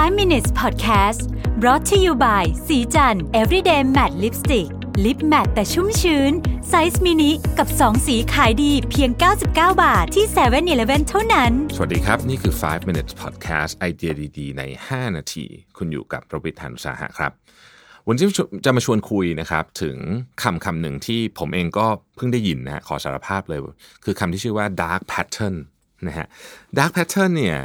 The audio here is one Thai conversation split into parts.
5 minutes podcast brought to you by ศรีจันทร์ everyday matte lipstick lip matte แต่ชุ่มชื้น ไซส์มินิกับ 2 สีขายดีเพียง 99 บาทที่7 e เ e ่ e อเท่านั้น สวัสดีครับ นี่คือ 5 minutes podcast ไอเดียดีๆ ใน 5 นาที คุณอยู่กับรวิศ หาญอุตสาหะครับ วันนี้จะมาชวนคุยนะครับ ถึงคำคำหนึ่งที่ผมเองก็เพิ่งได้ยินนะฮะขอสารภาพเลย คือคำที่ชื่อว่า dark pattern นะฮะ dark pattern เนี่ย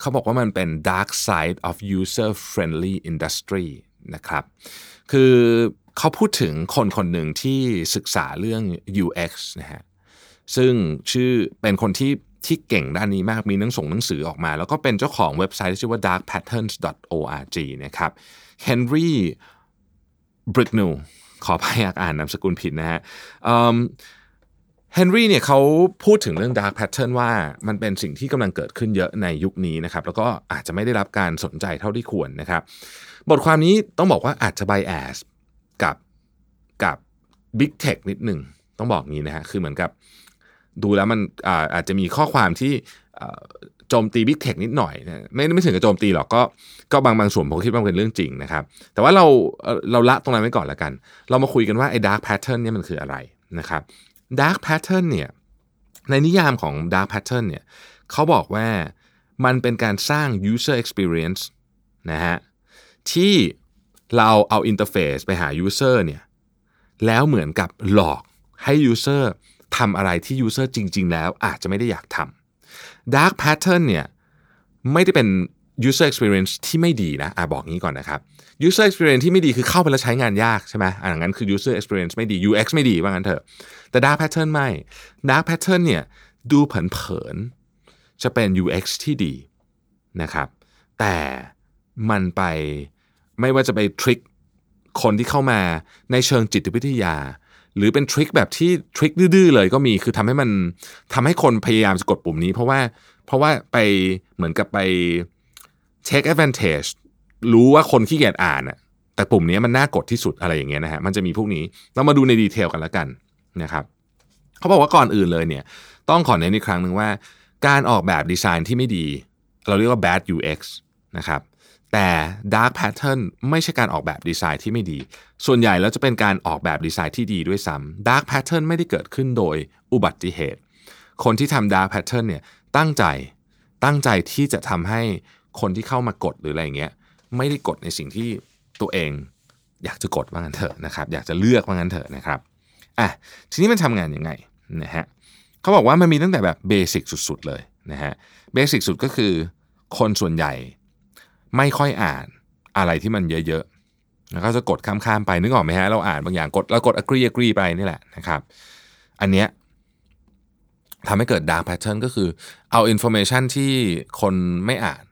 เขาบอกว่ามันเป็น dark side of user friendly industry นะครับคือเขาพูดถึงคนคนหนึ่งที่ศึกษาเรื่อง UX นะฮะซึ่งชื่อเป็นคนที่ที่เก่งด้านนี้มากมีหนังส่งหนังสือออกมา แล้วก็เป็นเจ้าของเว็บไซต์ที่ชื่อว่า darkpatterns.org นะครับ Henry b r i g n e w ขอพยากอ่านนามสกุลผิดนะฮะ เฮนรี่เนี่ยเขาพูดถึงเรื่อง dark pattern ว่ามันเป็นสิ่งที่กำลังเกิดขึ้นเยอะในยุคนี้นะครับ แล้วก็อาจจะไม่ได้รับการสนใจเท่าที่ควรนะครับ บทความนี้ต้องบอกว่าอาจจะ bias กับกับ big tech นิดหนึ่งต้องบอกงี้นะฮะคือเหมือนกับดูแล้วมันอาอาจจะมีข้อความที่โจมตี Big Tech นิดหน่อยนะไม่ไม่ถึงกับโจมตีหรอกก็ก็บางบางส่วนผมคิดว่าเป็นเรื่องจริงนะครับ แต่ว่าเราเราละตรงนั้นไว้ก่อนละกัน เรามาคุยกันว่าไอ้ dark pattern เนี่ยมันคืออะไรนะครับ dark pattern เนี่ยในนิยามของ dark pattern เนี่ยเขาบอกว่ามันเป็นการสร้าง user experience นะฮะที่เราเอาอินเทอร์เฟซไปหา user เนี่ยแล้วเหมือนกับหลอกให้ user ทำอะไรที่ user จริง ๆ แล้วอาจจะไม่ได้อยากทำ dark pattern เนี่ยไม่ได้เป็น user experience ที่ไม่ดีนะอะบอกงี้ก่อนนะครับ user experience ที่ไม่ดีคือเข้าไปแล้วใช้งานยากใช่ไหมอ่างั้นคือ user experience ไม่ดี UX ไม่ดีว่างั้นเถอะ แต่ dark pattern ไม่ dark pattern เนี่ยดูเผินๆจะเป็น UX ที่ดีนะครับ แต่มันไปไม่ว่าจะไปทริคคนที่เข้ามาในเชิงจิตวิทยา หรือเป็นทริคแบบที่ทริคดื้อเลยก็มีคือทำให้มันทำให้คนพยายามจะกดปุ่มนี้ เพราะว่าเพราะว่าไปเหมือนกับไป take advantage รู้ว่าคนขี้เกียจอ่านอะแต่ปุ่มนี้มันน่ากดที่สุดอะไรอย่างเงี้ยนะฮะมันจะมีพวกนี้เรามาดูในดีเทลกันแล้วกันนะครับเขาบอกว่าก่อนอื่นเลยเนี่ยต้องขอเน้นอีกครั้งหนึ่งว่า การออกแบบดีไซน์ที่ไม่ดี เราเรียกว่า bad UX นะครับแต่ dark pattern ไม่ใช่การออกแบบดีไซน์ที่ไม่ดี ส่วนใหญ่แล้วจะเป็นการออกแบบดีไซน์ที่ดีด้วยซ้ำ dark pattern ไม่ได้เกิดขึ้นโดยอุบัติเหตุ คนที่ทำ dark pattern เนี่ยตั้งใจตั้งใจที่จะทำให้ คนที่เข้ามากดหรืออะไรเงี้ยไม่ได้กดในสิ่งที่ตัวเอง อยากจะกดว่างั้นเถอะนะครับ อยากจะเลือกว่างั้นเถอะนะครับอะทีนี้มันทำงานยังไงนะฮะเขาบอกว่ามันมีตั้งแต่แบบเบสิกสุดๆเลยนะฮะเบสิกสุดก็คือ คนส่วนใหญ่ไม่ค่อยอ่านอะไรที่มันเยอะๆแล้วก็จะกดข้ามๆไปนึกออกไหมฮะเราอ่านบางอย่างกดเรากด agree agree ไปนี่แหละนะครับ อันเนี้ยทำให้เกิด dark pattern ก็คือเอา information ที่คนไม่อ่าน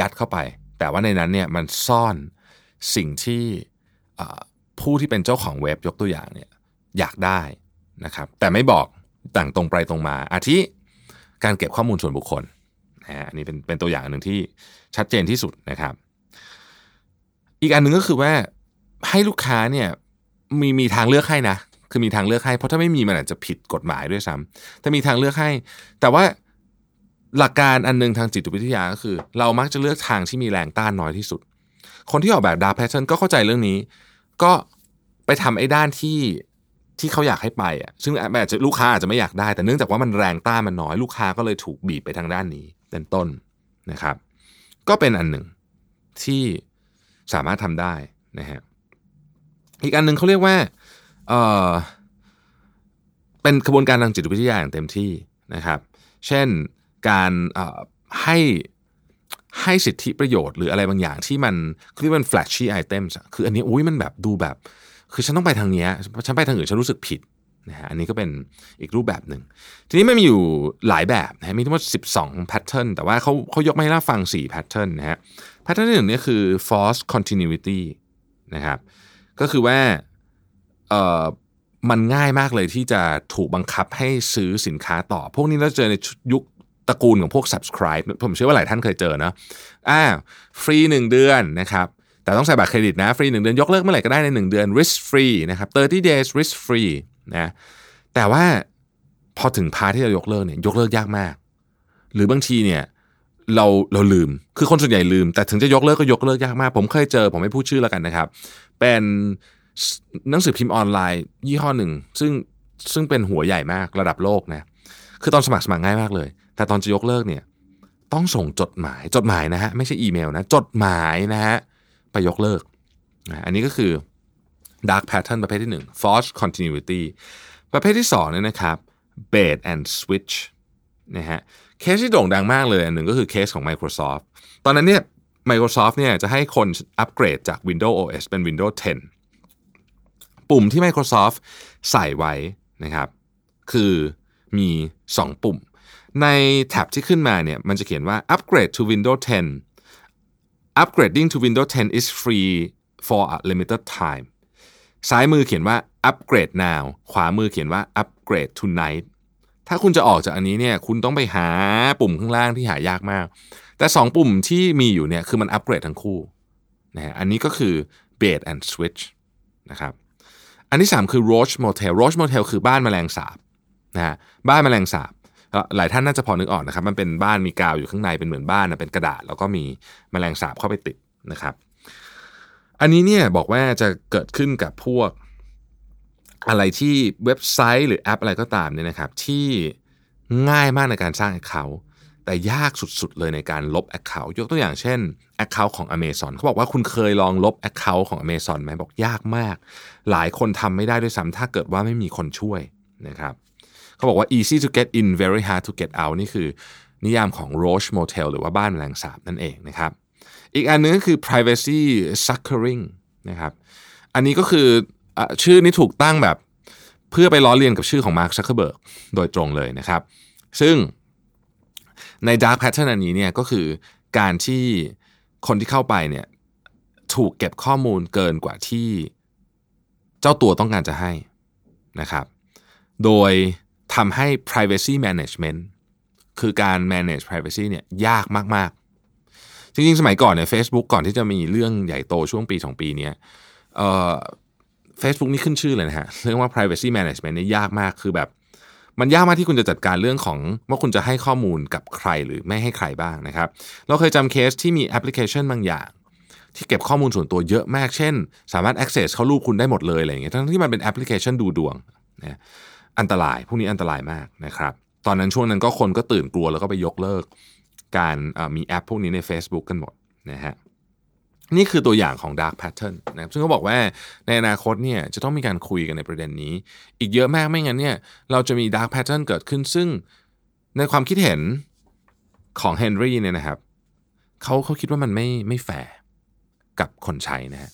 ยัดเข้าไป แต่ว่าในนั้นเนี่ยมันซ่อนสิ่งที่ผู้ที่เป็นเจ้าของเว็บยกตัวอย่างเนี่ยอยากได้นะครับ แต่ไม่บอกต่างตรงไปตรงมา อาทิการเก็บข้อมูลส่วนบุคคลนะอันนี้เป็นเป็นตัวอย่างหนึ่งที่ชัดเจนที่สุดนะครับ อีกอันหนึ่งก็คือว่าให้ลูกค้าเนี่ยมีมีทางเลือกให้นะ คือมีทางเลือกให้ เพราะถ้าไม่มีมันอาจจะผิดกฎหมายด้วยซ้ำแต่มีทางเลือกให้ แต่ว่า หลักการอันนึงทางจิตวิทยาก็คือ เรามักจะเลือกทางที่มีแรงต้านน้อยที่สุด คนที่ออกแบบ dark pattern ก็เข้าใจเรื่องนี้ ก็ไปทำไอ้ด้านที่ที่เขาอยากให้ไปอะซึ่งอาจจะลูกค้าอาจจะไม่อยากได้ แต่เนื่องจากว่ามันแรงต้านมันน้อย ลูกค้าก็เลยถูกบีบไปทางด้านนี้เป็นต้นนะครับ ก็เป็นอันหนึ่งที่สามารถทำได้นะฮะอีกอันหนึ่งเขาเรียกว่าเออเป็นกระบวนการทางจิตวิทยาอย่างเต็มที่นะครับ เช่น การให้ให้สิทธิประโยชน์หรืออะไรบางอย่างที่มันเรียกว่า flashy items คืออันนี้อุ้ยมันแบบดูแบบ คือฉันต้องไปทางนี้ฉันไปทางอื่นฉันรู้สึกผิดนะฮะอันนี้ก็เป็นอีกรูปแบบหนึ่ง ทีนี้มันมีอยู่หลายแบบนะมีทั้งหมด 12 pattern แต่ว่าเขาเขายกมาให้เราฟัง 4 pattern นะฮะ pattern ที่หนึ่งนี่คือ false continuity นะครับ ก็คือว่าเอ่อมันง่ายมากเลยที่จะถูกบังคับให้ซื้อสินค้าต่อ พวกนี้เราเจอในยุค ตระกูลของพวก subscribe ผมเชื่อว่าหลายท่านเคยเจอนะอ่าฟรี 1 เดือนนะครับแต่ต้องใส่บัตรเครดิตนะฟรี 1 เดือนยกเลิกเมื่อไหร่ก็ได้ใน 1 เดือน risk free นะครับ30 days risk free นะแต่ว่าพอถึงพาที่จะยกเลิกเนี่ยยกเลิกยากมาก หรือบางทีเนี่ยเราเราลืมคือคนส่วนใหญ่ลืม แต่ถึงจะยกเลิกก็ยกเลิกยากมาก ผมเคยเจอ ผมไม่พูดชื่อแล้วกันนะครับ เป็นหนังสือพิมพ์ออนไลน์ ยี่ห้อหนึ่ง ซึ่งซึ่งเป็นหัวใหญ่มากระดับโลกนะ คือตอนสมัครสมัครง่ายมากเลย แต่ตอนจะยกเลิกเนี่ยต้องส่งจดหมายจดหมายนะฮะไม่ใช่อีเมลนะจดหมายนะฮะไปยกเลิก อันนี้ก็คือ dark pattern ประเภทที่ 1 false continuity ประเภทที่2เนี่ยนะครับ bait and switch นะฮะเคสที่โด่งดังมากเลยอันหนึ่งก็คือเคสของ Microsoft ตอนนั้นเนี่ย Microsoft เนี่ยจะให้คนอัปเกรดจาก Windows OS เป็น Windows 10 ปุ่มที่ Microsoft ใส่ไว้นะครับ คือ มี 2 ปุ่ม ในแท็บที่ขึ้นมาเนี่ยมันจะเขียนว่า upgrade to Windows 10 upgrading to Windows 10 is free for a limited time ซ้ายมือเขียนว่า upgrade now ขวามือเขียนว่า upgrade tonight ถ้าคุณจะออกจากอันนี้เนี่ยคุณต้องไปหาปุ่มข้างล่างที่หายากมาก แต่ 2 ปุ่มที่มีอยู่เนี่ยคือมันอัปเกรดทั้งคู่นะอันนี้ก็คือ bait and switch นะครับอันที่ 3 คือ roach motel roach motel คือบ้านแมลงสาบ นะฮะบ้านแมลงสาบหลายท่านน่าจะพอนึกออกนะครับมันเป็นบ้านมีกาวอยู่ข้างในเป็นเหมือนบ้านนะเป็นกระดาษ แล้วก็มีแมลงสาบเข้าไปติดนะครับ อันนี้เนี่ยบอกว่าจะเกิดขึ้นกับพวกอะไรที่เว็บไซต์หรือแอปอะไรก็ตามเนี่ยนะครับ ที่ง่ายมากในการสร้าง Account แต่ยากสุดๆ เลยในการลบ Account ยกตัวอย่างเช่น Account ของ Amazon เขาบอกว่าคุณเคยลองลบ Account ของ Amazon ไหมบอกยากมาก หลายคนทำไม่ได้ด้วยซ้ำถ้าเกิดว่าไม่มีคนช่วยนะครับ เขาบอกว่า easy to get in very hard to get out นี่คือ นิยามของ Roche Motel หรือว่าบ้านแมลงสาบนั่นเองนะครับ อีกอันนึงก็คือ privacy suckering นะครับ อันนี้ก็คืออชื่อนี้ถูกตั้งแบบเพื่อไปล้อเลียนกับชื่อของ Mark Zuckerberg โดยตรงเลยนะครับ ซึ่งใน dark pattern อันนี้เนี่ยก็คือการที่คนที่เข้าไปเนี่ยถูกเก็บข้อมูลเกินกว่าที่เจ้าตัวต้องการจะให้นะครับ โดย ทำให้ privacy management คือการ manage privacy เนี่ยยากมาก ๆ จริง ๆ สมัยก่อนเนี่ย Facebook ก่อนที่จะมีเรื่องใหญ่โตช่วงปี 2 ปีนี้เอ่อ Facebook นี่ขึ้นชื่อเลยนะฮะ เรื่องว่า privacy management เนี่ยยากมากคือแบบมันยากมากที่คุณจะจัดการเรื่องของว่าคุณจะให้ข้อมูลกับใครหรือไม่ให้ใครบ้างนะครับ เราเคยจำเคสที่มีแอปพลิเคชันบางอย่าง ที่เก็บข้อมูลส่วนตัวเยอะมาก เช่น สามารถ access เข้ารูปคุณได้หมดเลยอะไรอย่างเงี้ยทั้งที่มันเป็นแอปพลิเคชันดูดวงนะ อันตรายพวกนี้อันตรายมากนะครับ ตอนนั้นช่วงนั้นก็คนก็ตื่นกลัวแล้วก็ไปยกเลิก การมีแอปพวกนี้ใน Facebook กันหมดนะฮะนี่คือตัวอย่างของ dark pattern นะครับซึ่งเขาบอกว่าในอนาคตเนี่ยจะต้องมีการคุยกันในประเด็นนี้ อีกเยอะมากไม่งั้นเนี่ยเราจะมี dark pattern เกิดขึ้น ซึ่งในความคิดเห็นของเฮนรี่เนี่ยนะครับเขาเขาคิดว่ามันไม่ไม่แฟร์กับคนใช้นะฮะ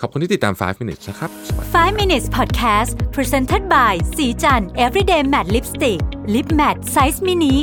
ขอบคุณที่ติดตาม 5 minutes นะครับ 5 minutes podcast presented by สีจัน everyday matte lipstick lip matte size mini